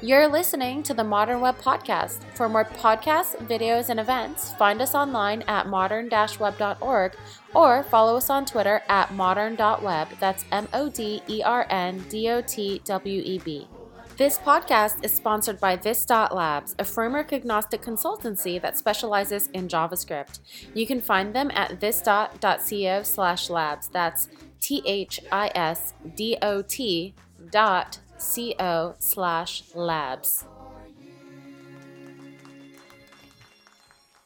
You're listening to the Modern Web Podcast. For more podcasts, videos, and events, find us online at modern web.org or follow us on Twitter at modern.web. That's M O D E R N D O T W E B. This podcast is sponsored by This.Labs, a framework agnostic consultancy that specializes in JavaScript. You can find them at this.co slash labs. That's T H I S D O T dot co slash labs.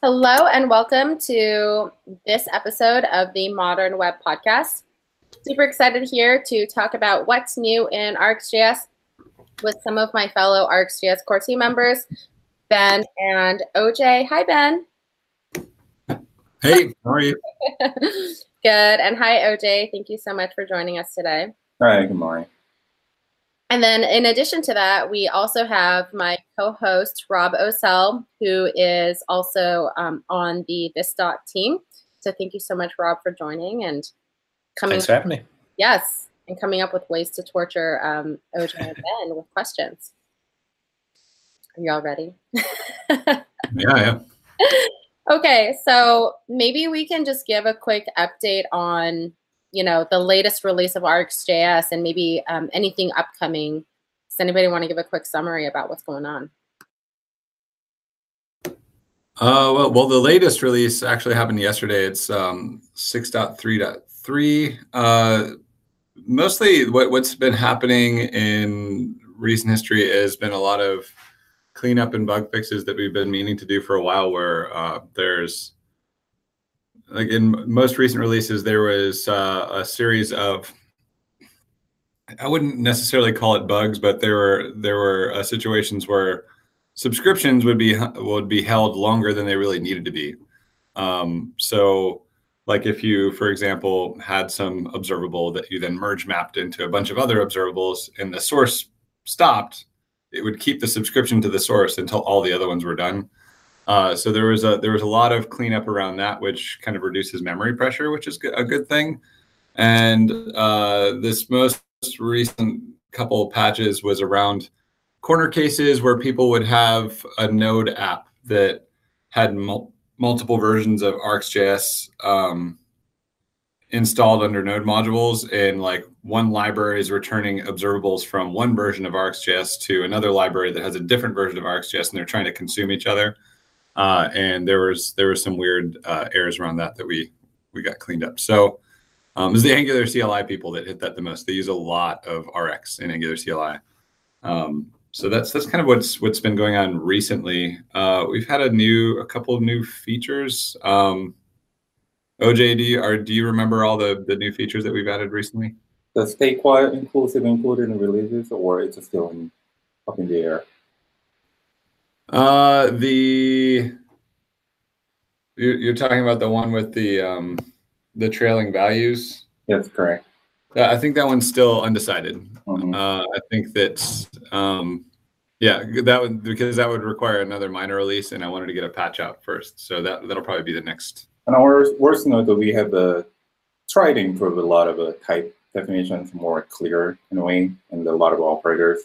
Hello and welcome to this episode of the Modern Web Podcast. Super excited here to talk about what's new in RxJS with some of my fellow RxJS core team members, Ben and OJ. Hi, Ben. Hey, how are you? good. And hi, OJ. Thank you so much for joining us today. Hi, good morning. And then in addition to that, we also have my co-host, Rob Ocel, who is also um, on the This Dot team. So thank you so much, Rob, for joining and coming. Thanks for having me. Yes, and coming up with ways to torture um, OJ and Ben with questions. Are you all ready? yeah, yeah. Okay, so maybe we can just give a quick update on you know the latest release of RxJS and maybe um, anything upcoming. Does anybody want to give a quick summary about what's going on? Uh, well, well, the latest release actually happened yesterday. It's um, 6.3.3. Uh, mostly what, what's been happening in recent history has been a lot of cleanup and bug fixes that we've been meaning to do for a while where uh, there's like in most recent releases, there was uh, a series of I wouldn't necessarily call it bugs, but there were there were uh, situations where subscriptions would be would be held longer than they really needed to be. Um, so, like if you, for example, had some observable that you then merge mapped into a bunch of other observables, and the source stopped, it would keep the subscription to the source until all the other ones were done. Uh, so there was a there was a lot of cleanup around that, which kind of reduces memory pressure, which is a good thing. And uh, this most recent couple of patches was around corner cases where people would have a Node app that had mul- multiple versions of RxJS um, installed under Node modules, and like one library is returning observables from one version of RxJS to another library that has a different version of RxJS, and they're trying to consume each other uh, and there was there was some weird uh, errors around that that we we got cleaned up. So um, it was the Angular CLI people that hit that the most. They use a lot of RX in Angular CLI. Um, so that's that's kind of what's what's been going on recently. Uh, we've had a new a couple of new features. Um, OJD, are do you remember all the the new features that we've added recently? The stateful inclusive included in releases, or it's still in, up in the air? Uh, the you're, you're talking about the one with the um, the trailing values. That's correct. I think that one's still undecided. Mhm. Uh, I think that um, yeah, that would because that would require another minor release, and I wanted to get a patch out first. So that that'll probably be the next. And our worst note that we have uh, tried to improve a lot of uh, type definitions more clear in a way, and a lot of operators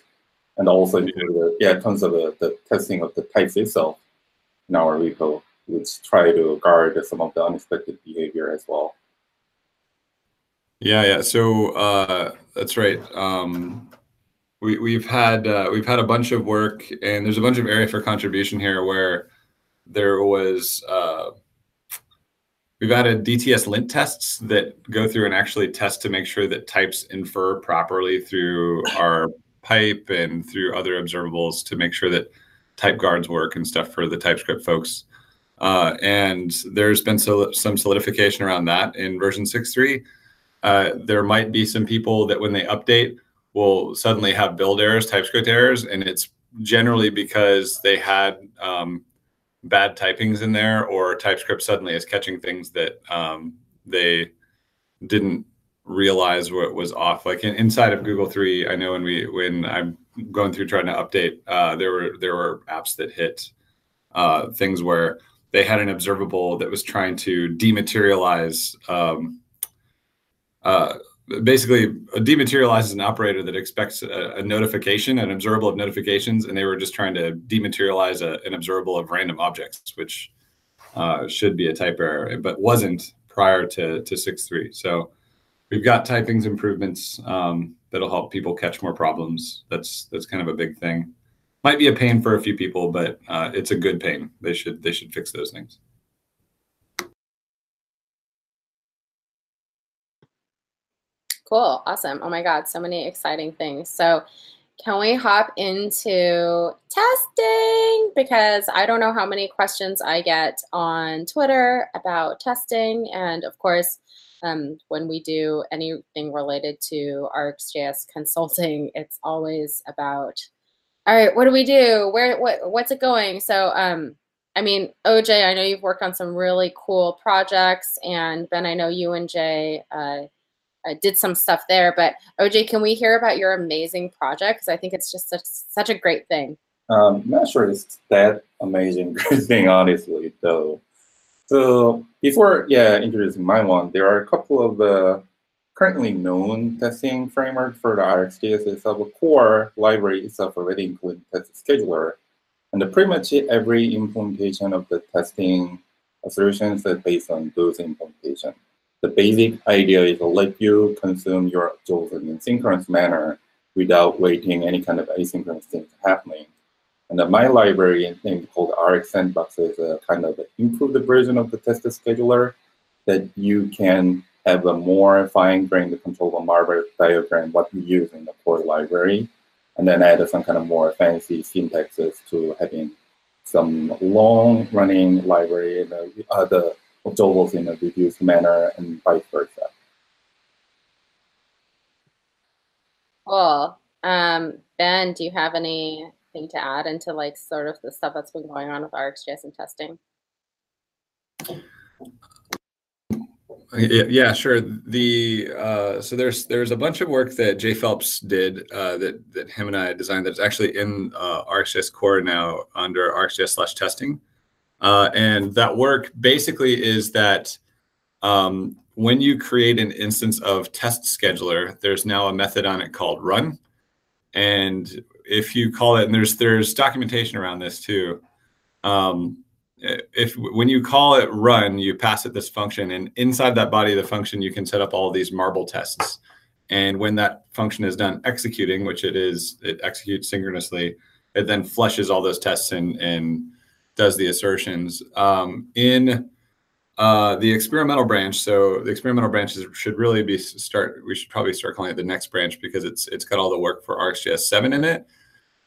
and also include the, yeah tons of the, the testing of the types itself in our repo, which try to guard some of the unexpected behavior as well. Yeah, yeah. So uh, that's right. Um, we we've had uh, we've had a bunch of work, and there's a bunch of area for contribution here where there was. Uh, We've added DTS lint tests that go through and actually test to make sure that types infer properly through our pipe and through other observables to make sure that type guards work and stuff for the TypeScript folks. Uh, and there's been so, some solidification around that in version 6.3. Uh, there might be some people that when they update will suddenly have build errors, TypeScript errors, and it's generally because they had um, bad typings in there or TypeScript suddenly is catching things that um, they didn't realize what was off. Like in, inside of Google Three, I know when we when I'm going through trying to update, uh, there were there were apps that hit uh, things where they had an observable that was trying to dematerialize um, uh, basically dematerialize an operator that expects a, a, notification, an observable of notifications, and they were just trying to dematerialize a, an observable of random objects, which uh, should be a type error, but wasn't prior to to six three. So we've got typings improvements um, that'll help people catch more problems. That's that's kind of a big thing. Might be a pain for a few people, but uh, it's a good pain. They should they should fix those things. Cool. Awesome. Oh my God. So many exciting things. So, can we hop into testing? Because I don't know how many questions I get on Twitter about testing. And of course, um, when we do anything related to RxJS consulting, it's always about, all right, what do we do? Where, what, what's it going? So, um, I mean, OJ, I know you've worked on some really cool projects, and Ben, I know you and Jay uh, uh, did some stuff there. But OJ, can we hear about your amazing project? Because I think it's just such, such a great thing. Um, I'm not sure it's that amazing thing, honestly, though. So before, yeah, introducing my one, there are a couple of uh, currently known testing framework for the RxJS core library itself already includes test scheduler. And pretty much every implementation of the testing solutions is based on those implementations the basic idea is to let you consume your tools in a synchronous manner without waiting any kind of asynchronous things happening. And then my library thing called RX Sandbox is a kind of improved version of the test scheduler that you can have a more fine-grained control controllable marble diagram what you use in the core library, and then add some kind of more fancy syntaxes to having some long-running library and uh, the observables in a reduced manner and vice versa. Cool. Um, ben, do you have anything to add into like sort of the stuff that's been going on with RxJS and testing? Yeah, sure. The uh, so there's there's a bunch of work that Jay Phelps did uh, that that him and I designed that's actually in uh, RxJS core now under RxJS slash testing. Uh, and that work basically is that um, when you create an instance of test scheduler, there's now a method on it called run. And if you call it, and there's there's documentation around this too. Um, if when you call it run, you pass it this function, and inside that body of the function, you can set up all these marble tests. And when that function is done executing, which it is, it executes synchronously, it then flushes all those tests in and does the assertions. Um, in uh, the experimental branch, so the experimental branches should really be start. We should probably start calling it the next branch because it's it's got all the work for RxJS seven in it.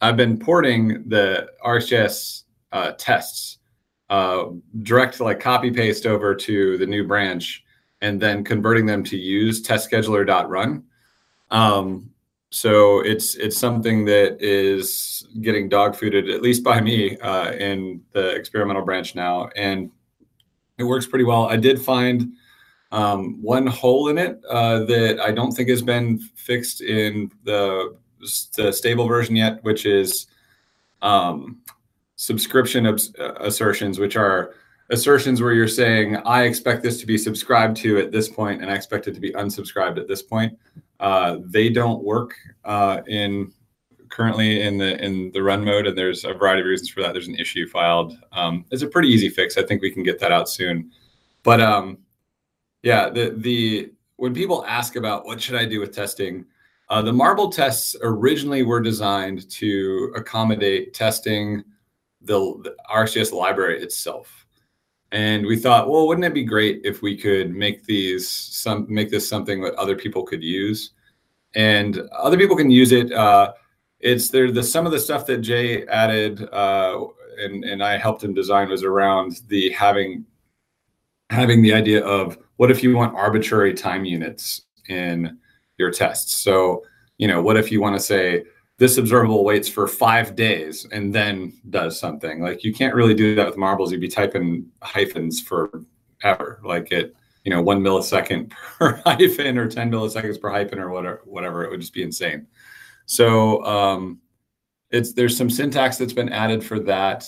I've been porting the RxJS uh, tests uh, direct like copy paste over to the new branch and then converting them to use test scheduler.run. Um, so it's it's something that is getting dog fooded at least by me uh, in the experimental branch now, and it works pretty well. I did find um, one hole in it uh, that I don't think has been fixed in the, the stable version yet, which is um, subscription abs- uh, assertions, which are assertions where you're saying, I expect this to be subscribed to at this point, and I expect it to be unsubscribed at this point. Uh, they don't work uh, in currently in the in the run mode, and there's a variety of reasons for that. There's an issue filed. Um, it's a pretty easy fix. I think we can get that out soon. But um, yeah, the the when people ask about what should I do with testing, uh, the marble tests originally were designed to accommodate testing the, the RxJS library itself. And we thought well wouldn't it be great if we could make these some make this something that other people could use? And other people can use it. Uh, it's there the some of the stuff that jay added uh, and and i helped him design was around the having having the idea of what if you want arbitrary time units in your tests so you know what if you want to say this observable waits for five days and then does something. Like you can't really do that with marbles. You'd be typing hyphens forever. Like it, you know, one millisecond per hyphen or 10 milliseconds per hyphen or whatever, whatever. It would just be insane. So um, it's there's some syntax that's been added for that.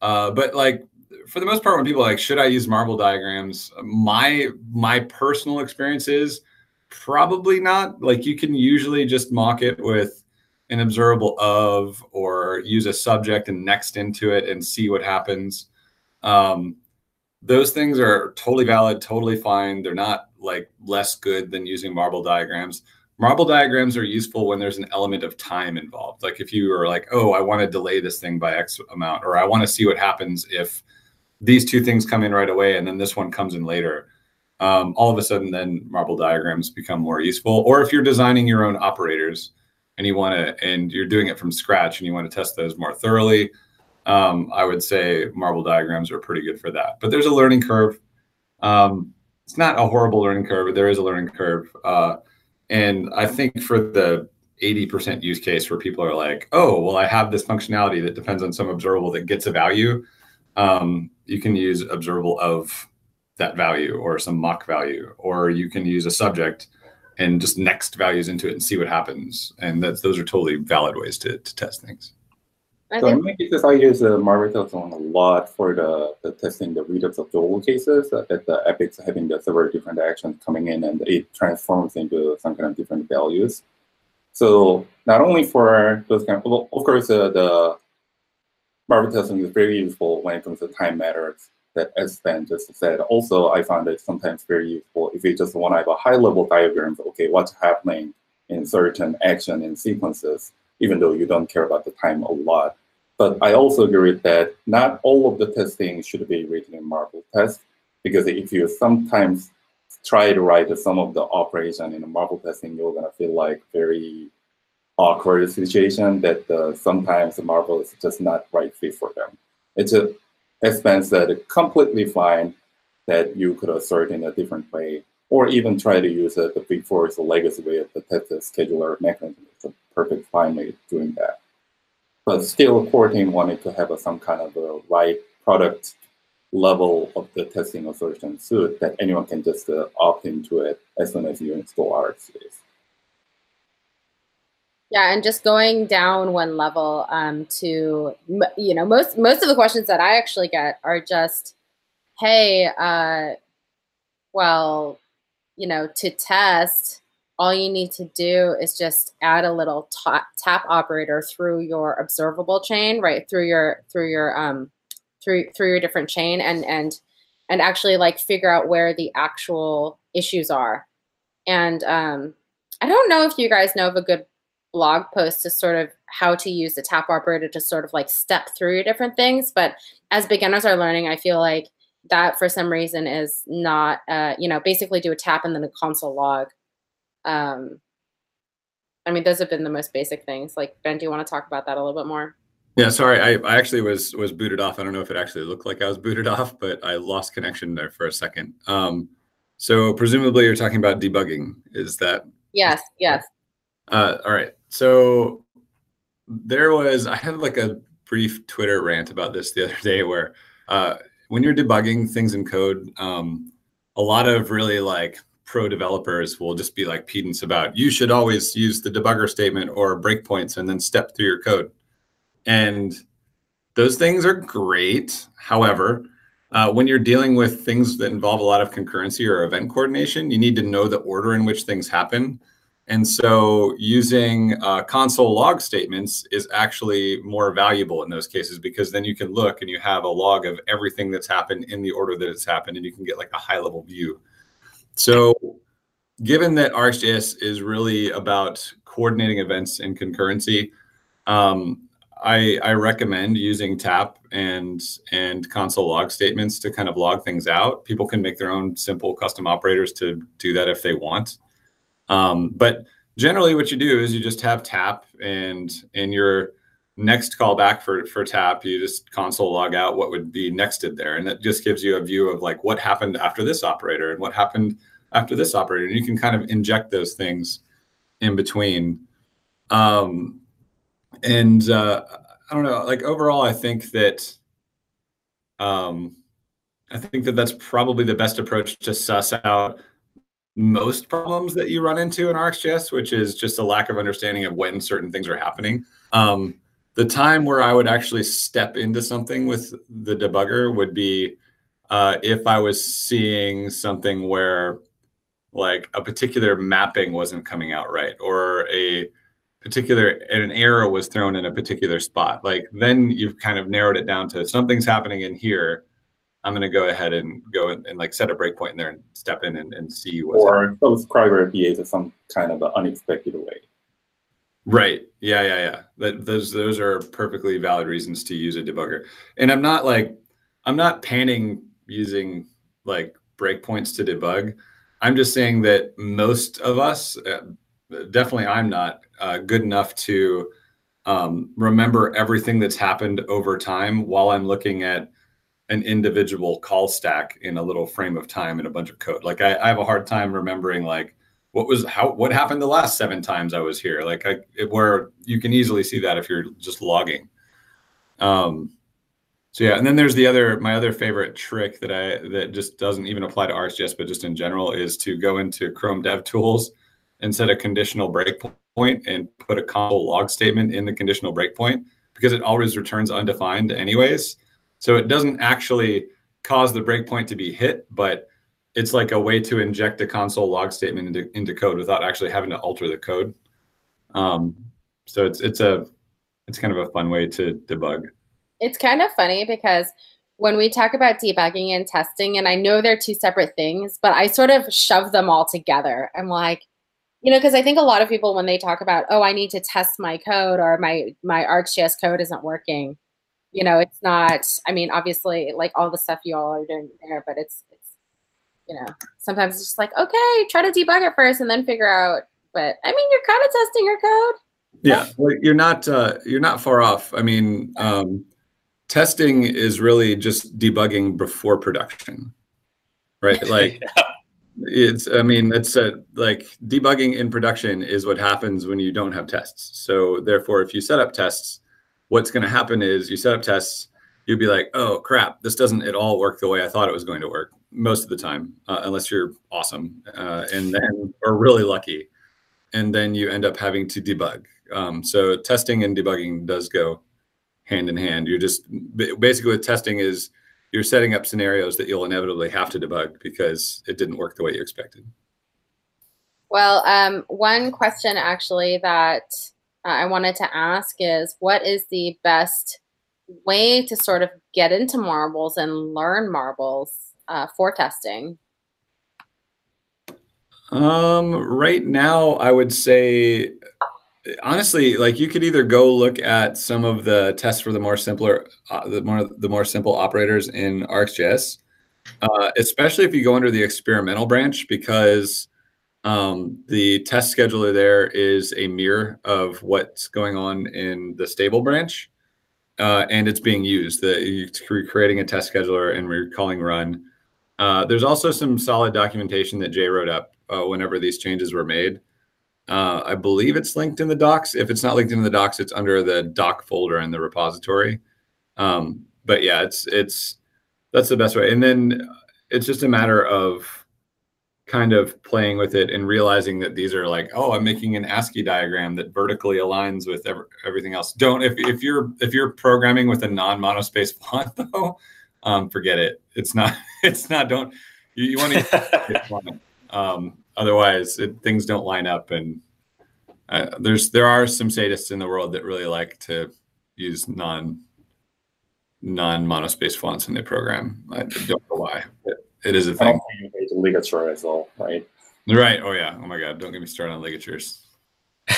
Uh, but like for the most part, when people like, should I use marble diagrams? My my personal experience is probably not. Like you can usually just mock it with an observable of or use a subject and next into it and see what happens. Um, those things are totally valid, totally fine. They're not like less good than using marble diagrams. Marble diagrams are useful when there's an element of time involved. Like if you are like, oh, I want to delay this thing by X amount, or I want to see what happens if these two things come in right away and then this one comes in later. Um, all of a sudden, then marble diagrams become more useful. Or if you're designing your own operators and you want to, and you're doing it from scratch and you want to test those more thoroughly, um, I would say marble diagrams are pretty good for that. But there's a learning curve. Um, it's not a horrible learning curve, but there is a learning curve. Uh, and I think for the 80% use case where people are like, oh, well, I have this functionality that depends on some observable that gets a value, um, you can use observable of that value or some mock value, or you can use a subject and just next values into it and see what happens. And that's those are totally valid ways to, to test things. I so in my cases, I use uh, Marble a lot for the, testing, the testing the Redux observable cases uh, that the epics having the several different actions coming in and it transforms into some kind of different values. So not only for those kind of, well, of course, uh, the Marble testing is very useful when it comes to time matters that as Ben just said. Also, I find it sometimes very useful if you just want to have a high level diagram of, okay, what's happening in certain action and sequences, even though you don't care about the time a lot. But I also agree that not all of the testing should be written in Marble test, because if you sometimes try to write some of the operation in a Marble testing, you're gonna feel like very awkward situation that uh, sometimes Marble is just not right fit for them. It's a as Ben said, completely fine that you could assert in a different way, or even try to use it before it's a legacy way of the test scheduler mechanism. It's a perfect fine way of doing that. But still, team wanted to have a, some kind of a right product level of the testing assertion suit that anyone can just uh, opt into it as soon as you install RxJS. Yeah, and just going down one level um, to you know most most of the questions that I actually get are just, hey, uh, well, you know, to test, all you need to do is just add a little tap operator through your observable chain, right through your through your um through through your different chain, and and and actually like figure out where the actual issues are. And um, I don't know if you guys know of a good blog post to sort of how to use the tap operator to sort of like step through different things. But as beginners are learning, I feel like that for some reason is not, uh, you know, basically do a tap and then a console log. Um, I mean, those have been the most basic things. Like Ben, do you want to talk about that a little bit more? Yeah, sorry, I, I actually was was booted off. I don't know if it actually looked like I was booted off, but I lost connection there for a second. Um, so presumably you're talking about debugging. Is that? Yes. Yes. Uh, all right. So there was, I had like a brief Twitter rant about this the other day where uh, when you're debugging things in code, um, a lot of really like pro developers will just be like pedants about you should always use the debugger statement or breakpoints and then step through your code. And those things are great. However, uh, when you're dealing with things that involve a lot of concurrency or event coordination, you need to know the order in which things happen. And so using uh, console log statements is actually more valuable in those cases because then you can look and you have a log of everything that's happened in the order that it's happened and you can get like a high level view. So given that RxJS is really about coordinating events and concurrency, um, I, I, recommend using tap and and console log statements to kind of log things out. People can make their own simple custom operators to do that if they want. Um, but generally, what you do is you just have tap, and in your next callback for for tap, you just console log out what would be nexted there, and that just gives you a view of like what happened after this operator and what happened after this operator, and you can kind of inject those things in between. Um, and uh, I don't know, like overall, I think that. Um, I think that that's probably the best approach to suss out most problems that you run into in RxJS, which is just a lack of understanding of when certain things are happening. Um, the time where I would actually step into something with the debugger would be uh, if I was seeing something where like a particular mapping wasn't coming out right or a particular an error was thrown in a particular spot like then you've kind of narrowed it down to something's happening in here i'm going to go ahead and go and, and, like set a breakpoint in there and step in and, and see what's or happening. subscriber behave in some kind of an unexpected way. Right. Yeah yeah yeah. That those those are perfectly valid reasons to use a debugger. And i'm not like i'm not panning using like breakpoints to debug. I'm just saying that most of us uh, definitely I'm not uh, good enough to um, remember everything that's happened over time while I'm looking at an individual call stack in a little frame of time in a bunch of code. Like I, I have a hard time remembering like what was how what happened the last seven times I was here. Like I, it, where you can easily see that if you're just logging. Um, so yeah, and then there's the other my other favorite trick that I that just doesn't even apply to RxJS, but just in general is to go into Chrome Dev Tools and set a conditional breakpoint and put a console log statement in the conditional breakpoint because it always returns undefined anyways. So it doesn't actually cause the breakpoint to be hit, but it's like a way to inject a console log statement into, into code without actually having to alter the code. Um, so it's it's a it's kind of a fun way to debug. It's kind of funny because when we talk about debugging and testing, and I know they're two separate things, but I sort of shove them all together. I'm like, you know because i think a lot of people when they talk about oh i need to test my code or my my RxJS code isn't working you know it's not i mean obviously like all the stuff you all are doing there but it's it's you know sometimes it's just like okay try to debug it first and then figure out but i mean you're kind of testing your code. Yeah well, you're not uh, you're not far off. I mean um, testing is really just debugging before production right? Like yeah. it's i mean it's a, like debugging in production is what happens when you don't have tests. So therefore if you set up tests what's going to happen is you set up tests you'd be like oh crap this doesn't at all work the way i thought it was going to work most of the time uh, unless you're awesome uh, and then or really lucky and then you end up having to debug um, so testing and debugging does go hand in hand you're just basically with testing is you're setting up scenarios that you'll inevitably have to debug because it didn't work the way you expected. Well, um, one question actually that uh, I wanted to ask is what is the best way to sort of get into marbles and learn marbles uh, for testing? Um, right now, I would say honestly, like you could either go look at some of the tests for the more simpler, uh, the more the more simple operators in RxJS, uh, especially if you go under the experimental branch, because um, the test scheduler there is a mirror of what's going on in the stable branch, uh, and it's being used. The you're creating a test scheduler and we're calling run. Uh, there's also some solid documentation that Jay wrote up uh, whenever these changes were made. Uh, I believe it's linked in the docs. If it's not linked in the docs, it's under the doc folder in the repository. Um, but yeah, it's it's that's the best way. And then it's just a matter of kind of playing with it and realizing that these are like, oh, I'm making an ASCII diagram that vertically aligns with ev- everything else. Don't if if you're if you're programming with a non-monospace font though, um, forget it. It's not it's not. Don't you, you want to. um, otherwise it, things don't line up and uh, there's there are some sadists in the world that really like to use non non monospace fonts in their program i don't know why but it is a thing. ligature as well right? Right. Oh yeah. Oh my god. Don't get me started on ligatures.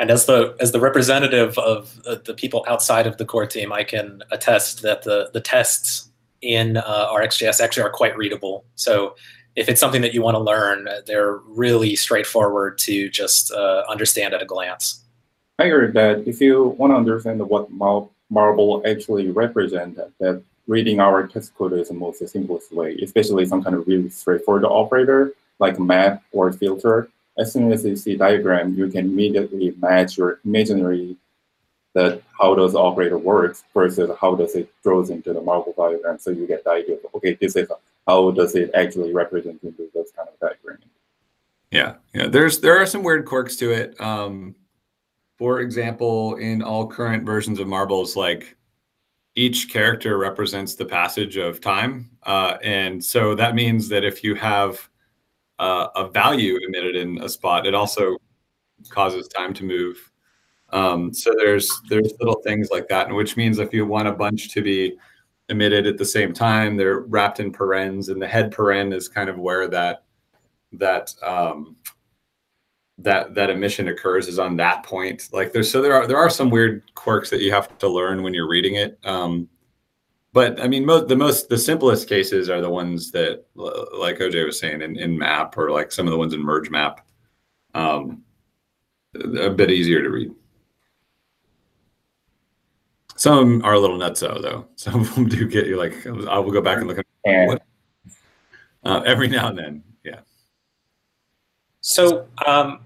And as the as the representative of uh, the people outside of the core team i can attest that the the tests in uh, RxJS actually are quite readable. So if it's something that you want to learn, they're really straightforward to just uh, understand at a glance. I agree that if you want to understand what Marble actually represents, that reading our test code is the most simplest way, especially some kind of really straightforward operator like map or filter. As soon as you see diagram, you can immediately match your imaginary that how does the operator works versus how does it draws into the Marble diagram. So you get the idea of, okay, this is how does it actually represent into this kind of diagram? Yeah, yeah. There's there are some weird quirks to it. Um, for example, in all current versions of Marbles, like each character represents the passage of time, uh, and so that means that if you have uh, a value emitted in a spot, it also causes time to move. Um, so there's there's little things like that, and which means if you want a bunch to be emitted at the same time, they're wrapped in parens, and the head paren is kind of where that that um, that that emission occurs is on that point. Like there's so there are there are some weird quirks that you have to learn when you're reading it. Um, but I mean, most the most the simplest cases are the ones that, like OJ was saying, in, in map or like some of the ones in merge map, um, a bit easier to read. Some are a little nutso though. Some of them do get you like I will go back and look at what, uh, every now and then. Yeah. So um,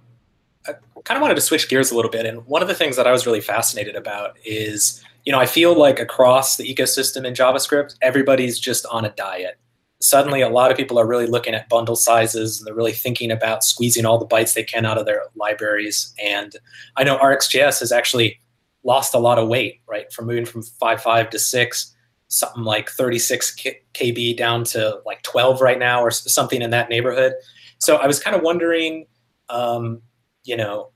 kind of wanted to switch gears a little bit, and one of the things that I was really fascinated about is you know, I feel like across the ecosystem in JavaScript, everybody's just on a diet. Suddenly, a lot of people are really looking at bundle sizes and they're really thinking about squeezing all the bytes they can out of their libraries. And I know RxJS has actually lost a lot of weight, right? From moving from 5.5 to 6, something like 36 KB down to like 12 right now or something in that neighborhood. So I was kind of wondering, um, you know,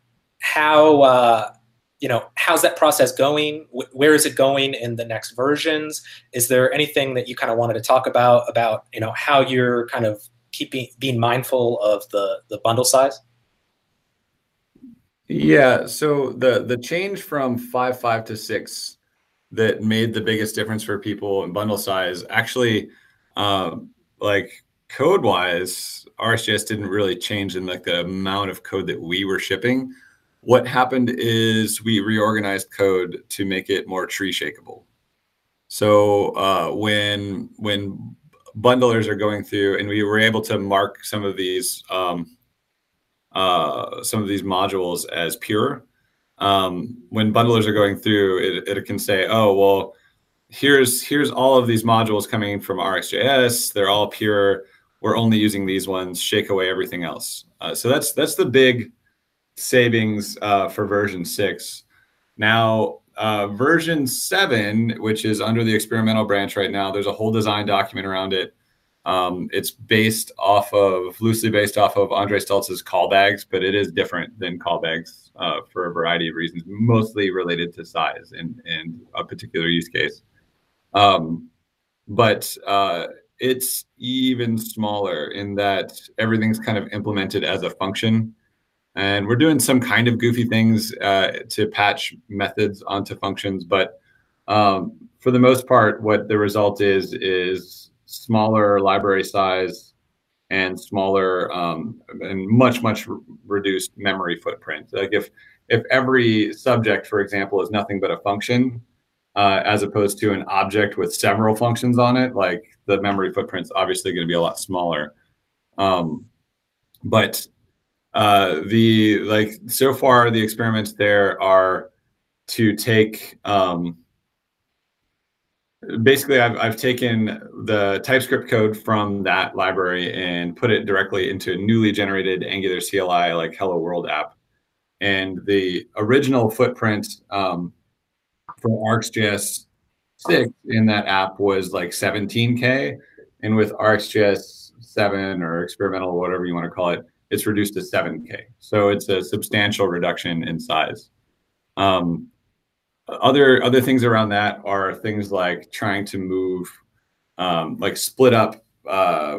how uh, you know how's that process going? Where is it going in the next versions? Is there anything that you kind of wanted to talk about about you know how you're kind of keeping being mindful of the the bundle size? Yeah so the the change from 5 5 to 6 that made the biggest difference for people in bundle size actually um, like code wise RxJS didn't really change in like the amount of code that we were shipping what happened is we reorganized code to make it more tree shakeable. So uh, when when bundlers are going through, and we were able to mark some of these um, uh, some of these modules as pure. Um, when bundlers are going through, it, it can say, "Oh, well, here's here's all of these modules coming from RxJS. They're all pure. We're only using these ones. Shake away everything else." Uh, so that's that's the big savings uh, for version six. Now, uh, version seven, which is under the experimental branch right now, there's a whole design document around it. Um, it's based off of loosely based off of Andre Staltz's callbags, but it is different than callbags uh, for a variety of reasons, mostly related to size and, and a particular use case. Um, but uh, it's even smaller in that everything's kind of implemented as a function and we're doing some kind of goofy things uh, to patch methods onto functions, but um, for the most part, what the result is is smaller library size and smaller um, and much much reduced memory footprint. Like if if every subject, for example, is nothing but a function, uh, as opposed to an object with several functions on it, like the memory footprint's obviously going to be a lot smaller. Um, but uh, the like so far the experiments there are to take um, basically I've, I've taken the TypeScript code from that library and put it directly into a newly generated Angular CLI like Hello World app. And the original footprint um, for RxJS 6 in that app was like 17K. And with RxJS 7 or experimental, whatever you want to call it, it's reduced to 7K. So it's a substantial reduction in size. Um, other other things around that are things like trying to move, um, like split up uh,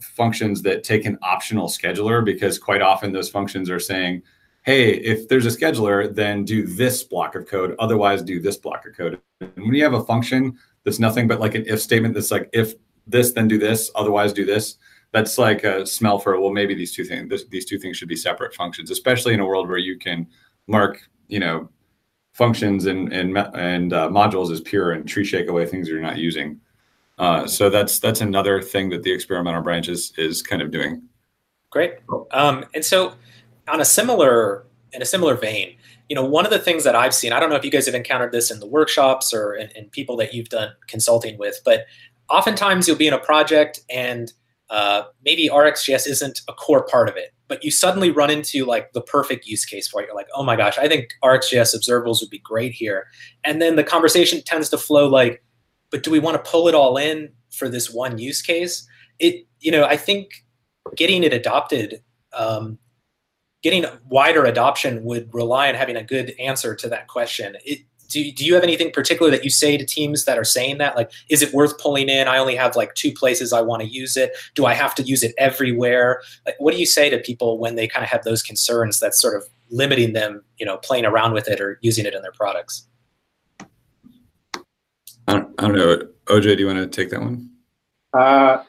functions that take an optional scheduler because quite often those functions are saying, hey, if there's a scheduler, then do this block of code. Otherwise, do this block of code. And when you have a function that's nothing but like an if statement that's like if this, then do this. Otherwise, do this that's like a smell for well maybe these two things this, these two things should be separate functions especially in a world where you can mark you know functions and and and uh, modules as pure and tree shake away things you're not using. Uh, so that's that's another thing that the experimental branch is is kind of doing. Great. Um, and so on a similar in a similar vein you know one of the things that i've seen i don't know if you guys have encountered this in the workshops or in, in people that you've done consulting with but oftentimes you'll be in a project and uh, maybe RxJS isn't a core part of it, but you suddenly run into like the perfect use case for it. You're like, oh my gosh, I think RxJS observables would be great here. And then the conversation tends to flow like, but do we want to pull it all in for this one use case? It, you know, I think getting it adopted, um, getting wider adoption would rely on having a good answer to that question. It, do, do you have anything particular that you say to teams that are saying that? Like, is it worth pulling in? I only have like two places I want to use it. Do I have to use it everywhere? Like, what do you say to people when they kind of have those concerns that's sort of limiting them, you know, playing around with it or using it in their products? I don't, I don't know. OJ, do you want to take that one? Uh,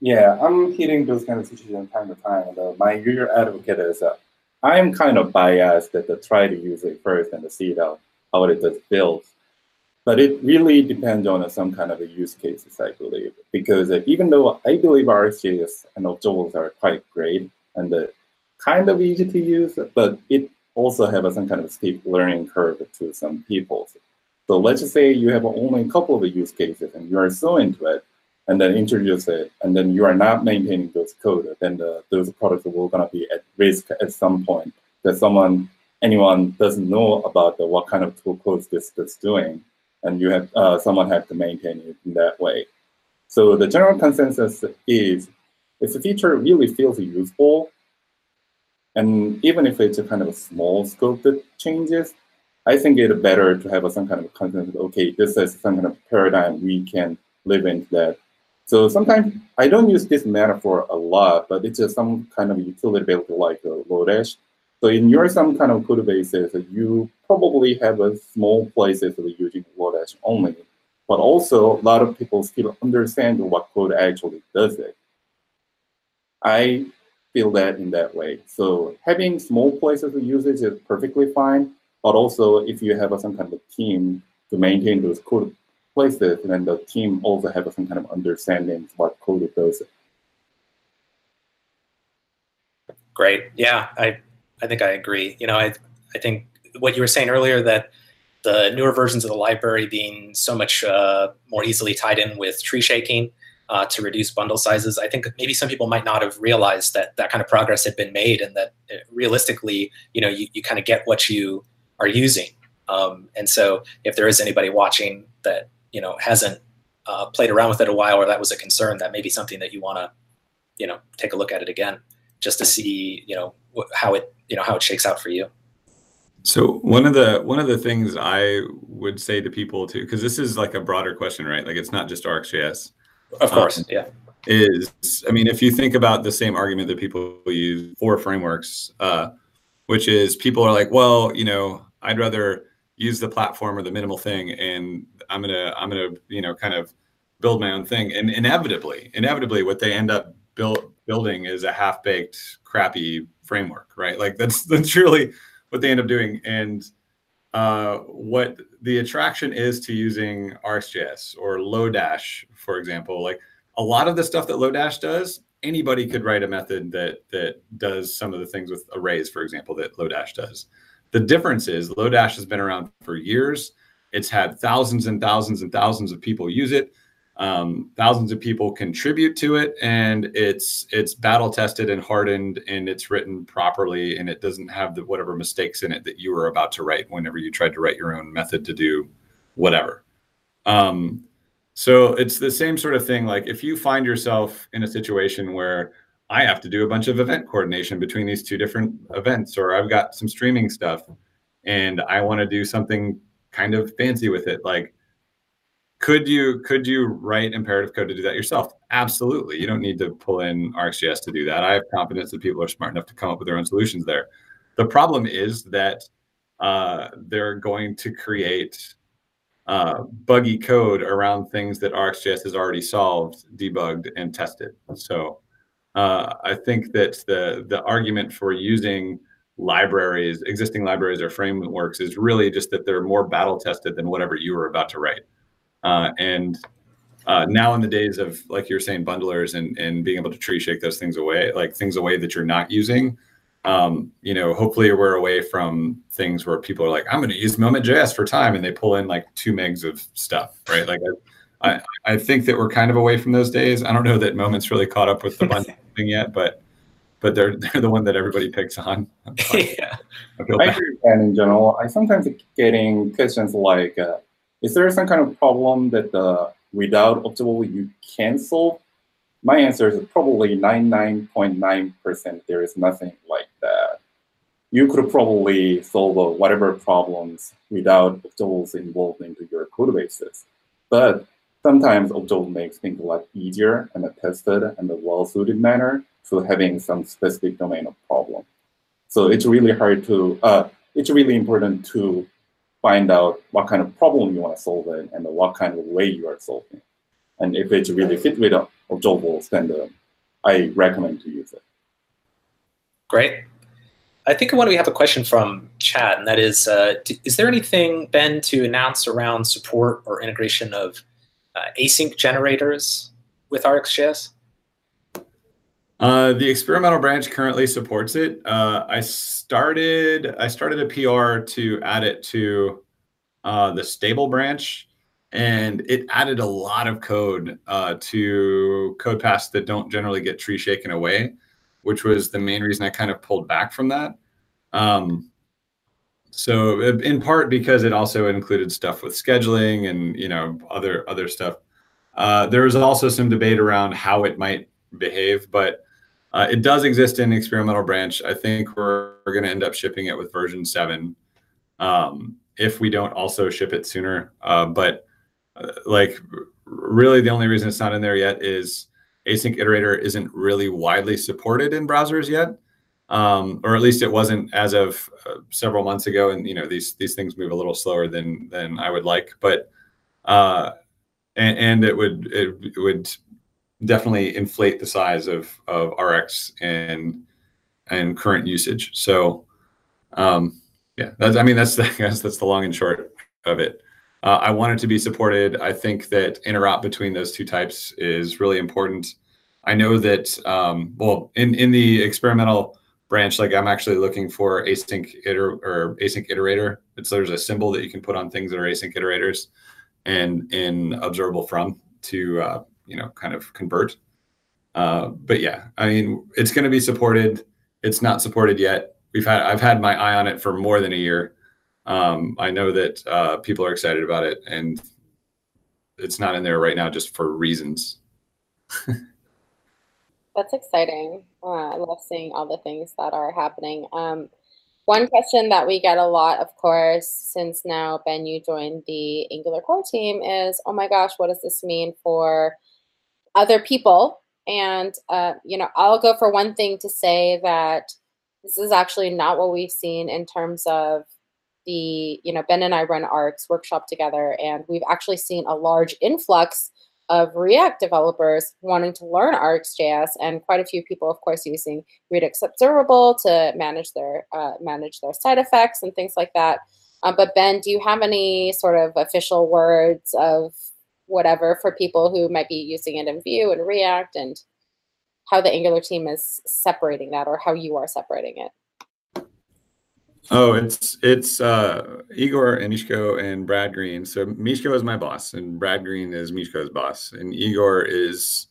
yeah, I'm hitting those kind of situations from time to time. And, uh, my usual advocate is uh, I'm kind of biased that to try to use it first and to see how, how it does builds. But it really depends on uh, some kind of a use cases, I believe. Because uh, even though I believe RxJS and observables are quite great and uh, kind of easy to use, but it also have some kind of steep learning curve to some people. So let's just say you have only a couple of use cases and you are so into it, and then introduce it, and then you are not maintaining those code, then the, those products will gonna be at risk at some point that someone, anyone doesn't know about the, what kind of tool codes this is doing, and you have uh, someone have to maintain it in that way. So the general consensus is, if a feature really feels useful, and even if it's a kind of a small scope that changes, I think it's better to have some kind of consensus. Okay, this is some kind of paradigm we can live into that. So sometimes I don't use this metaphor a lot, but it's just some kind of utility built like a Lodash. So in your some kind of code bases, you probably have a small places of using Lodash only, but also a lot of people still understand what code actually does it. I feel that in that way. So having small places of usage is perfectly fine, but also if you have some kind of team to maintain those code places, then the team also have some kind of understanding what code it does. Great. Yeah, I I think I agree. You know, I I think what you were saying earlier that the newer versions of the library being so much uh, more easily tied in with tree shaking uh, to reduce bundle sizes. I think maybe some people might not have realized that that kind of progress had been made, and that uh, realistically, you know, you, you kind of get what you are using. Um, and so, if there is anybody watching that you know hasn't uh, played around with it a while or that was a concern, that may be something that you want to you know take a look at it again just to see you know how it you know how it shakes out for you. So one of the one of the things I would say to people too, because this is like a broader question, right? Like it's not just RxJS. Of course, um, yeah. Is I mean, if you think about the same argument that people use for frameworks, uh, which is people are like, well, you know, I'd rather use the platform or the minimal thing, and I'm gonna I'm gonna you know kind of build my own thing. And inevitably, inevitably, what they end up build, building is a half baked, crappy framework, right? Like that's that's really what they end up doing. And uh, what the attraction is to using RxJS or Lodash, for example, like a lot of the stuff that Lodash does, anybody could write a method that that does some of the things with arrays, for example, that Lodash does. The difference is Lodash has been around for years. It's had thousands and thousands and thousands of people use it. Um, thousands of people contribute to it, and it's it's battle tested and hardened, and it's written properly, and it doesn't have the whatever mistakes in it that you were about to write whenever you tried to write your own method to do whatever. Um, so it's the same sort of thing. Like if you find yourself in a situation where I have to do a bunch of event coordination between these two different events, or I've got some streaming stuff, and I want to do something kind of fancy with it, like could you could you write imperative code to do that yourself? Absolutely. You don't need to pull in RxJS to do that. I have confidence that people are smart enough to come up with their own solutions there. The problem is that uh, they're going to create uh, buggy code around things that RxJS has already solved, debugged, and tested. So uh, I think that the the argument for using libraries, existing libraries or frameworks, is really just that they're more battle tested than whatever you were about to write. Uh, and uh, now in the days of like you're saying bundlers and and being able to tree shake those things away, like things away that you're not using. Um, you know, hopefully we're away from things where people are like, I'm going to use Moment.js for time, and they pull in like two megs of stuff, right? Like, I, I, I think that we're kind of away from those days. I don't know that Moment's really caught up with the bundling thing yet, but but they're they're the one that everybody picks on. yeah, I, I agree. And in general, I sometimes get getting questions like, uh, is there some kind of problem that uh, without observable you can solve? my answer is probably 99.9% there is nothing like that. You could probably solve whatever problems without observables involved into your code bases. But sometimes observable makes things a lot easier and a tested and a well-suited manner to having some specific domain of problem. So it's really hard to, uh, it's really important to find out what kind of problem you want to solve it and what kind of way you are solving. And if it's really fit with observables, then the, I recommend to use it. Great. I think to have a question from chat, and that is, uh, is there anything, Ben, to announce around support or integration of uh, async generators with RxJS? Uh, the experimental branch currently supports it. Uh, I started I started a PR to add it to uh, the stable branch, and it added a lot of code uh, to code paths that don't generally get tree shaken away, which was the main reason I kind of pulled back from that. Um, so in part because it also included stuff with scheduling and you know other other stuff. Uh, there was also some debate around how it might behave, but uh, it does exist in experimental branch. I think we're, we're going to end up shipping it with version seven um, if we don't also ship it sooner. Uh, but uh, like really the only reason it's not in there yet is async iterator isn't really widely supported in browsers yet um, or at least it wasn't as of uh, several months ago and you know these these things move a little slower than than i would like but uh, and, and it would it, it, would definitely inflate the size of of rx and and current usage so um yeah that's i mean that's the that's, that's the long and short of it uh, I want it to be supported. I think that interop between those two types is really important. I know that, um, well, in, in the experimental branch, like I'm actually looking for async iter or async iterator. It's there's a symbol that you can put on things that are async iterators and in observable from to, uh, you know, kind of convert. Uh, but yeah, I mean, it's going to be supported. It's not supported yet. We've had, I've had my eye on it for more than a year um, I know that uh, people are excited about it, and it's not in there right now just for reasons. That's exciting. Uh, I love seeing all the things that are happening. Um, one question that we get a lot, of course, since now Ben, you joined the Angular core team, is, "Oh my gosh, what does this mean for other people?" And uh, you know, I'll go for one thing to say that this is actually not what we've seen in terms of the, you know, Ben and I run Rx workshop together, and we've actually seen a large influx of React developers wanting to learn RxJS, and quite a few people, of course, using Redux Observable to manage their uh, manage their side effects and things like that. Uh, but Ben, do you have any sort of official words of whatever for people who might be using it in Vue and React, and how the Angular team is separating that, or how you are separating it? Oh, it's it's uh, Igor and Misko and Brad Green. So Misko is my boss, and Brad Green is Misko's boss, and Igor is,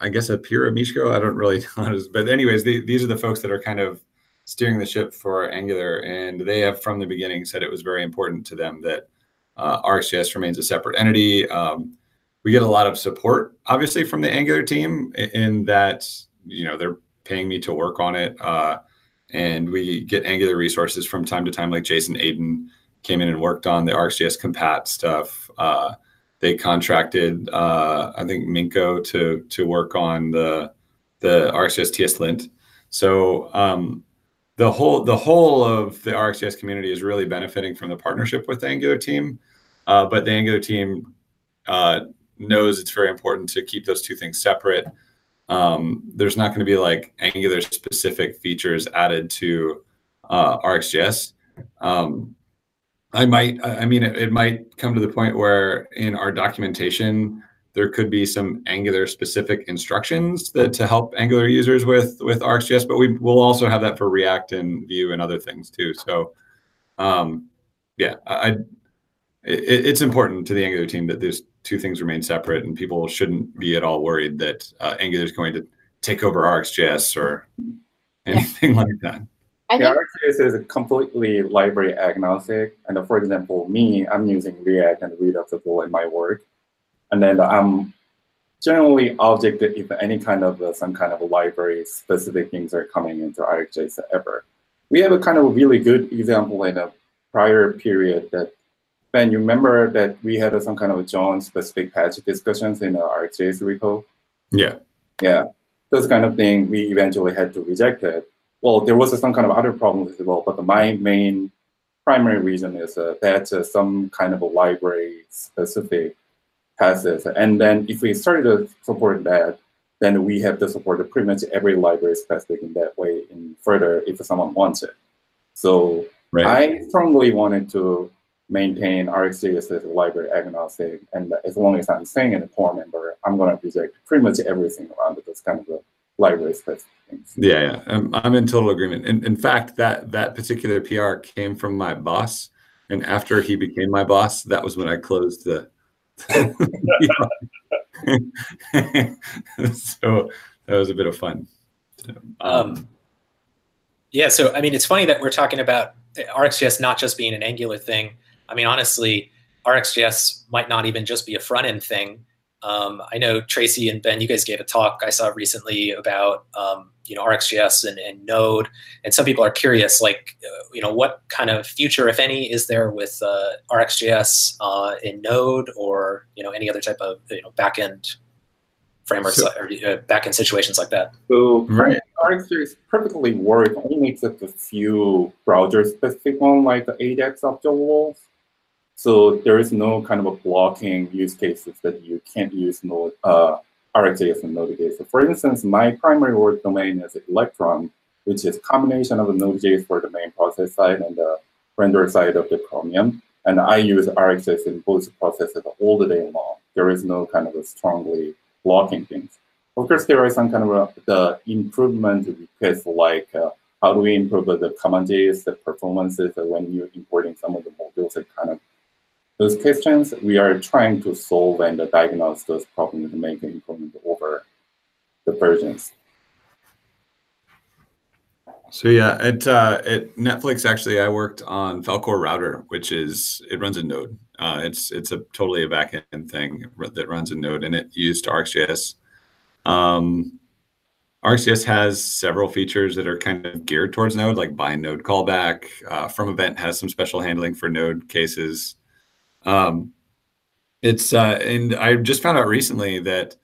I guess, a peer of Misko. I don't really know, but anyways, the, these are the folks that are kind of steering the ship for Angular, and they have from the beginning said it was very important to them that uh, RxJS remains a separate entity. Um, we get a lot of support, obviously, from the Angular team in that you know they're paying me to work on it. Uh, and we get Angular resources from time to time, like Jason Aden came in and worked on the RxJS compat stuff. Uh, they contracted, uh, I think, Minko to to work on the the RxJS TS lint. So um, the whole the whole of the RxJS community is really benefiting from the partnership with the Angular team. Uh, but the Angular team uh, knows it's very important to keep those two things separate um, there's not going to be like Angular specific features added to uh, RxJS. Um, I might, I mean, it, it, might come to the point where in our documentation, there could be some Angular specific instructions that to help Angular users with with RxJS, but we will also have that for React and Vue and other things too. So, um, yeah, I, it, it's important to the Angular team that these two things remain separate, and people shouldn't be at all worried that uh, Angular is going to take over RxJS or anything like that. Yeah, RxJS is a completely library agnostic. And for example, me, I'm using React and Redux in my work. And then I'm generally object if any kind of uh, some kind of library specific things are coming into RxJS ever. We have a kind of a really good example in a prior period that Ben, you remember that we had some kind of John specific patch discussions in our RxJS repo? Yeah. Yeah. Those kind of thing we eventually had to reject it. Well, there was some kind of other problems as well, but my main primary reason is uh, that uh, some kind of a library specific passes. And then if we started to support that, then we have to support pretty much every library specific in that way in further if someone wants it. So right. I strongly wanted to maintain RxJS as a library agnostic. And as long as I'm staying in a core member, I'm going to reject pretty much everything around this kind of a library specific things. Yeah, yeah. I'm, I'm in total agreement. In, in fact, that, that particular PR came from my boss. And after he became my boss, that was when I closed the. so that was a bit of fun. Um, yeah, so I mean, it's funny that we're talking about RxJS not just being an Angular thing, I mean, honestly, RxJS might not even just be a front end thing. Um, I know Tracy and Ben, you guys gave a talk I saw recently about um, you know RxJS and, and, Node, and some people are curious, like uh, you know what kind of future, if any, is there with uh, RxJS uh, in Node or you know any other type of you know backend frameworks so, or uh, backend situations like that. So right. RxJS perfectly work only except a few browser specific one like the Ajax observables. So there is no kind of a blocking use cases that you can't use Node, uh, RxJS and Node.js. So for instance, my primary work domain is Electron, which is a combination of the Node.js for the main process side and the render side of the Chromium. And I use RxJS in both processes all the day long. There is no kind of a strongly blocking things. Of course, there are some kind of a, the improvement requests like uh, how do we improve the CommonJS the performances when you're importing some of the modules that kind of those questions, we are trying to solve and diagnose those problems and make improvement over the versions. So yeah, at uh, at Netflix actually, I worked on Falcor Router, which is it runs in Node. Uh, it's it's a totally a backend thing that runs in Node, and it used RxJS. Um, RxJS has several features that are kind of geared towards Node, like bind Node callback. Uh, from event has some special handling for Node cases. Um, it's uh, and I just found out recently that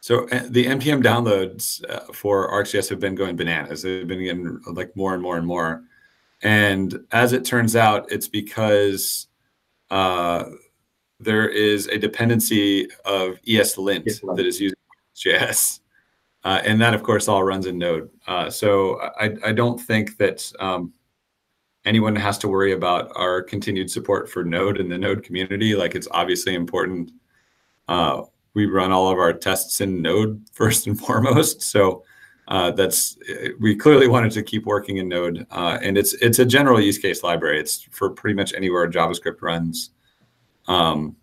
so uh, the npm downloads uh, for RxJS have been going bananas. They've been getting like more and more and more. And as it turns out, it's because uh, there is a dependency of ESLint that is using JS. Uh, and that, of course, all runs in Node. Uh, so I, I don't think that um, anyone has to worry about our continued support for Node and the Node community. Like it's obviously important. Uh, we run all of our tests in Node first and foremost. So uh, that's we clearly wanted to keep working in Node, uh, and it's it's a general use case library. It's for pretty much anywhere JavaScript runs. Um,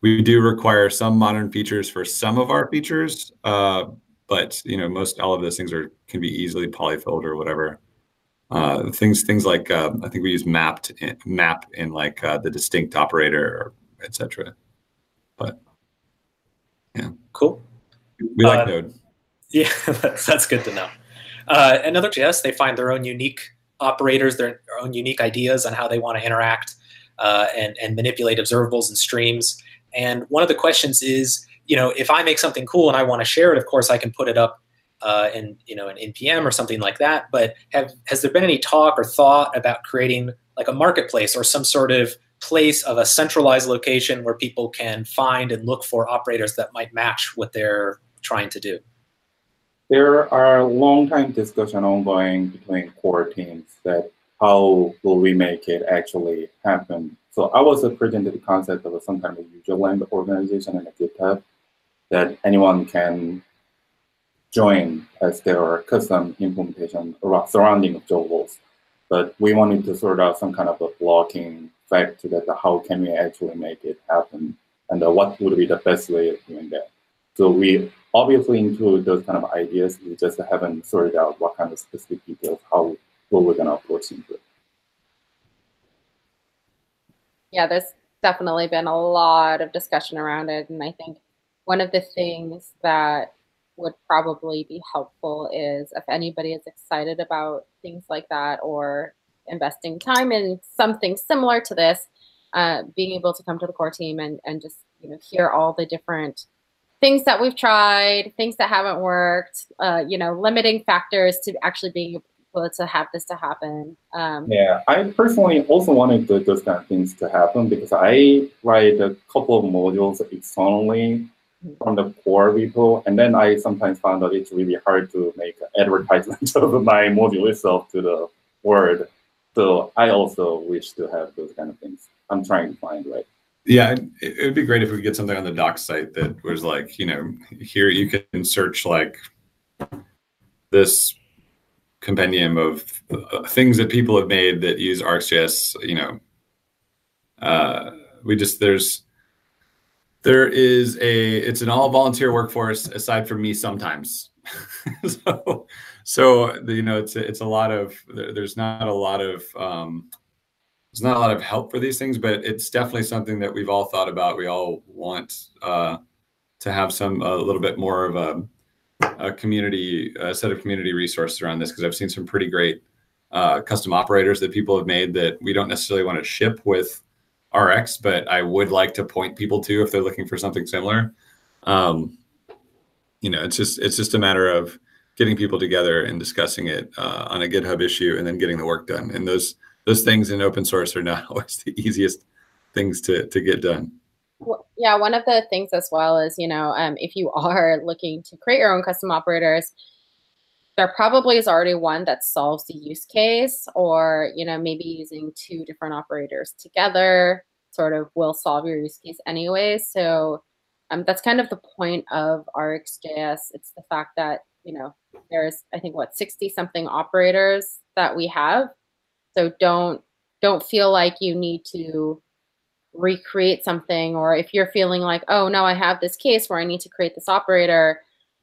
we do require some modern features for some of our features, uh, but you know most all of those things are can be easily polyfilled or whatever uh, things things like uh, I think we use mapped in, map in like uh, the distinct operator, etc. But yeah, cool. We like uh, Node. Yeah, that's, that's good to know. Uh, another JS, they find their own unique operators, their, their own unique ideas on how they want to interact uh, and and manipulate observables and streams. And one of the questions is, you know, if I make something cool and I want to share it, of course I can put it up uh, you know an npm or something like that. But have has there been any talk or thought about creating like a marketplace or some sort of place of a centralized location where people can find and look for operators that might match what they're trying to do? There are long time discussion ongoing between core teams that how will we make it actually happen. So I was presented the concept of some kind of user land organization in a GitHub that anyone can join as their custom implementation surrounding observables. But we wanted to sort out some kind of a blocking factor that how can we actually make it happen and uh, what would be the best way of doing that. So we obviously include those kind of ideas. We just haven't sorted out what kind of specific details, how what we're going to approach into it. Yeah, there's definitely been a lot of discussion around it. And I think one of the things that would probably be helpful is if anybody is excited about things like that or investing time in something similar to this, uh, being able to come to the core team and, and just you know hear all the different things that we've tried, things that haven't worked, uh, you know, limiting factors to actually being able to have this to happen. Um, yeah, I personally also wanted those kind of things to happen because I write a couple of modules externally. From the core repo, and then I sometimes found that it's really hard to make advertisement of my module itself to the world. So I also wish to have those kind of things. I'm trying to find right. Yeah, it would be great if we could get something on the doc site that was like, you know, here you can search like this compendium of uh, things that people have made that use RxJS. You know, uh, we just there's there is a it's an all volunteer workforce aside from me sometimes. so so you know it's a, it's a lot of there's not a lot of um, there's not a lot of help for these things, but it's definitely something that we've all thought about. We all want uh, to have some a little bit more of a, a community, a set of community resources around this because I've seen some pretty great uh, custom operators that people have made that we don't necessarily want to ship with RX, but I would like to point people to if they're looking for something similar. Um, you know, it's just it's just a matter of getting people together and discussing it uh, on a GitHub issue and then getting the work done. And those those things in open source are not always the easiest things to, to get done. Well, yeah, one of the things as well is, you know, um, if you are looking to create your own custom operators, there probably is already one that solves the use case, or, you know, maybe using two different operators together sort of will solve your use case anyway. So um, that's kind of the point of RxJS. It's the fact that, you know, there's, I think, what, 60 something operators that we have so don't don't feel like you need to recreate something or if you're feeling like, oh no, I have this case where I need to create this operator,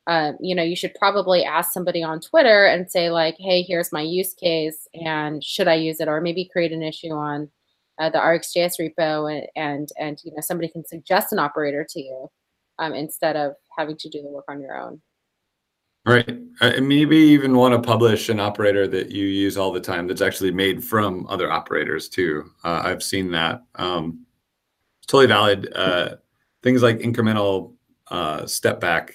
uh, you know, you should probably ask somebody on Twitter and say like, hey, here's my use case and should I use it? Or maybe create an issue on uh, the RxJS repo and, and, and, you know, somebody can suggest an operator to you um, instead of having to do the work on your own. Right. Uh, maybe even want to publish an operator that you use all the time that's actually made from other operators too. Uh, I've seen that. Um, totally valid. Uh, things like incremental uh, step back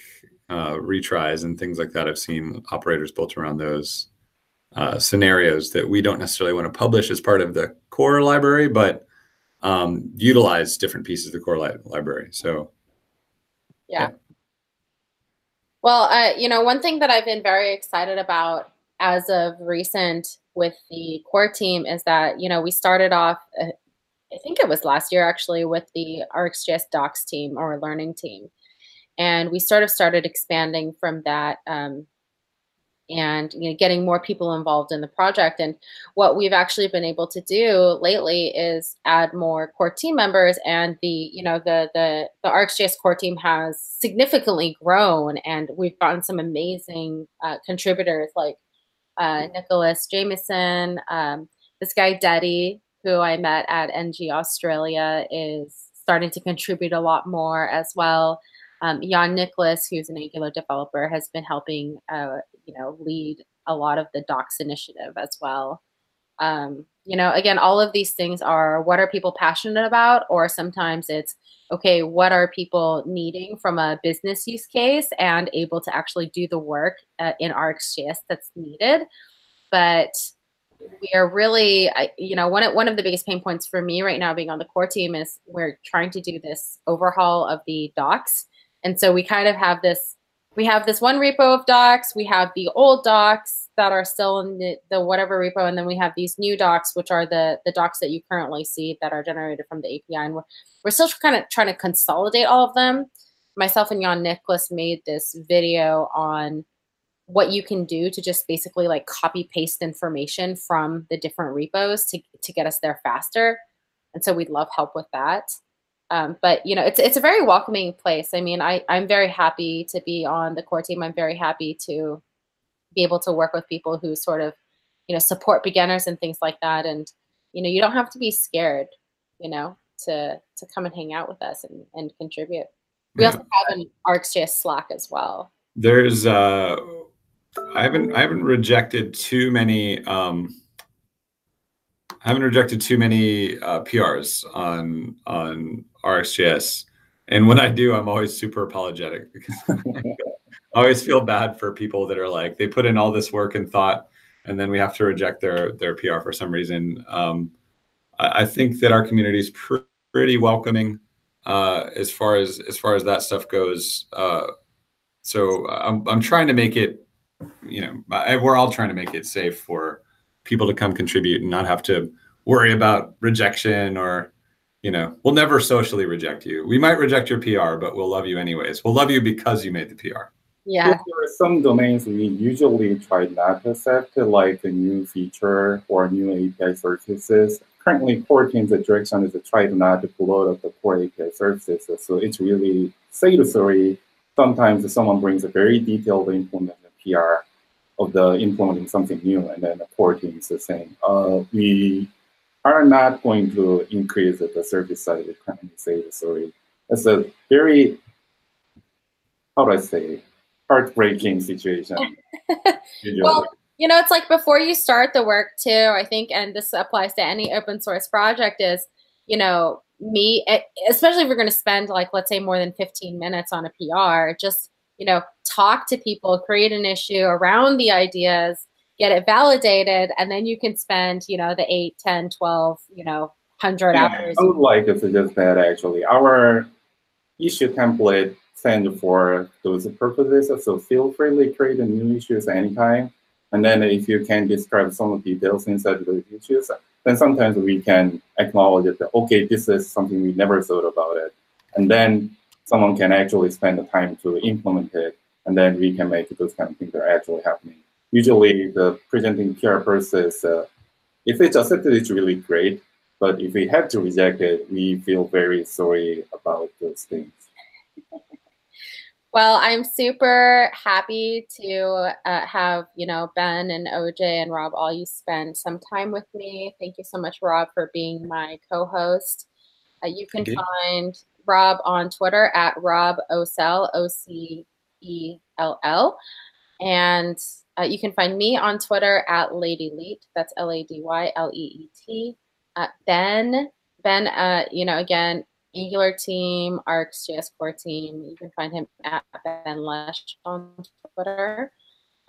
uh, retries and things like that. I've seen operators built around those uh, scenarios that we don't necessarily want to publish as part of the core library, but um, utilize different pieces of the core li library. So, yeah. yeah. Well, uh, you know, one thing that I've been very excited about as of recent with the core team is that, you know, we started off, uh, I think it was last year actually, with the RxJS docs team or learning team. And we sort of started expanding from that um, and you know getting more people involved in the project. And what we've actually been able to do lately is add more core team members and the you know the the the RxJS core team has significantly grown and we've gotten some amazing uh, contributors like uh, Nicholas Jamieson um, this guy Deddy who I met at NG Australia is starting to contribute a lot more as well um, Jan-Niklas, who's an Angular developer, has been helping, uh, you know, lead a lot of the Docs initiative as well. Um, you know, again, all of these things are what are people passionate about, or sometimes it's okay, what are people needing from a business use case and able to actually do the work uh, in RxJS that's needed. But we are really, you know, one of, one of the biggest pain points for me right now being on the core team is we're trying to do this overhaul of the docs and so we kind of have this we have this one repo of docs, we have the old docs that are still in the, the whatever repo, and then we have these new docs, which are the the docs that you currently see that are generated from the API. And we're, we're still kind of trying to consolidate all of them. Myself and Jan-Niklas made this video on what you can do to just basically like copy paste information from the different repos to, to get us there faster. And so we'd love help with that. Um, but you know, it's it's a very welcoming place. I mean, I I'm very happy to be on the core team. I'm very happy to be able to work with people who sort of, you know, support beginners and things like that. And you know, you don't have to be scared, you know, to to come and hang out with us and and contribute. We Yeah. also have an RxJS Slack as well. There's uh I haven't I haven't rejected too many um I haven't rejected too many uh, PRs on on RxJS. And when I do, I'm always super apologetic because I always feel bad for people that are like they put in all this work and thought and then we have to reject their their PR for some reason. Um, I, I think that our community is pr- pretty welcoming uh, as far as as far as that stuff goes. Uh, so I'm I'm trying to make it, you know, I, we're all trying to make it safe for people to come contribute and not have to worry about rejection or, you know, we'll never socially reject you. We might reject your PR, but we'll love you anyways. We'll love you because you made the PR. Yeah. There are some domains we usually try not to accept, like a new feature or new API services. Currently, core team's direction is to try to not to load up the core API services. So it's really say the story. Sometimes someone brings a very detailed implement of PR of the implementing something new, and then the core team is saying, uh, we are not going to increase the service size. We currently say the story. It's a very, how do I say, heartbreaking situation. Well, you know, it's like before you start the work too, I think, and this applies to any open source project is, you know, me, especially if you're going to spend like, let's say more than 15 minutes on a PR, just, you know, talk to people, create an issue around the ideas, get it validated, and then you can spend, you know, the 8, 10, 12, you know, 100 Yeah, hours. I would like to suggest that actually our issue template sent for those purposes. So feel free to create a new issues anytime. And then if you can describe some of the details inside the issues, then sometimes we can acknowledge that, okay, this is something we never thought about it. And then someone can actually spend the time to implement it. And then we can make those kind of things that are actually happening. Usually the presenting PR process, uh, if it's accepted, it's really great. But if we have to reject it, we feel very sorry about those things. Well, I'm super happy to uh, have you know Ben and OJ and Rob all you spend some time with me. Thank you so much, Rob, for being my co-host. Uh, you can Thank you. find Rob on Twitter at Rob Ocell O C E L L, and uh, you can find me on Twitter at Lady Leet. That's L A D Y L E E T. Uh, ben, Ben, uh, you know, again, Angular team, RxJS core team. You can find him at Ben Lesh on Twitter.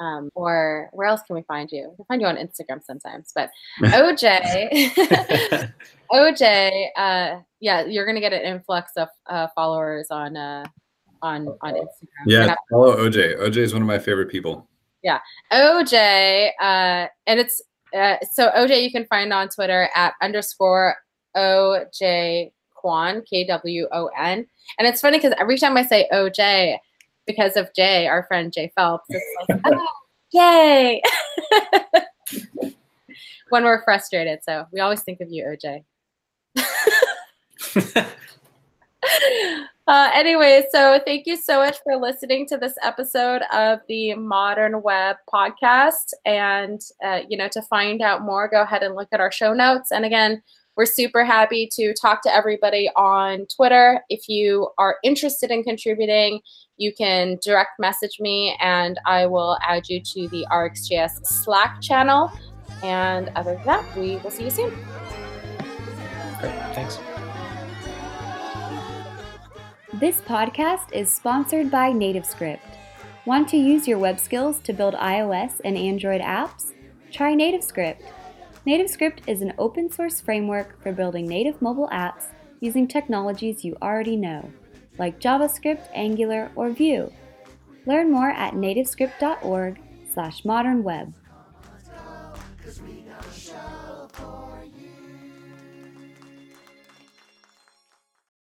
Um, or where else can we find you? We can find you on Instagram sometimes. But OJ, OJ, uh, yeah, you're gonna get an influx of uh, followers on uh, on on Instagram. Yeah, gonna follow OJ. OJ is one of my favorite people. Yeah, OJ, uh, and it's uh, so OJ you can find on Twitter at underscore OJ Kwon K W O N, and it's funny because every time I say OJ, because of Jay, our friend Jay Phelps, it's like oh, yay when we're frustrated. So we always think of you, OJ. Uh, anyway, so thank you so much for listening to this episode of the Modern Web podcast. And, uh, you know, to find out more, go ahead and look at our show notes. And again, we're super happy to talk to everybody on Twitter. If you are interested in contributing, you can direct message me and I will add you to the RxJS Slack channel. And other than that, we will see you soon. Great, Thanks. This podcast is sponsored by NativeScript. Want to use your web skills to build iOS and Android apps? Try NativeScript. NativeScript is an open source framework for building native mobile apps using technologies you already know, like JavaScript, Angular, or Vue. Learn more at nativescript.org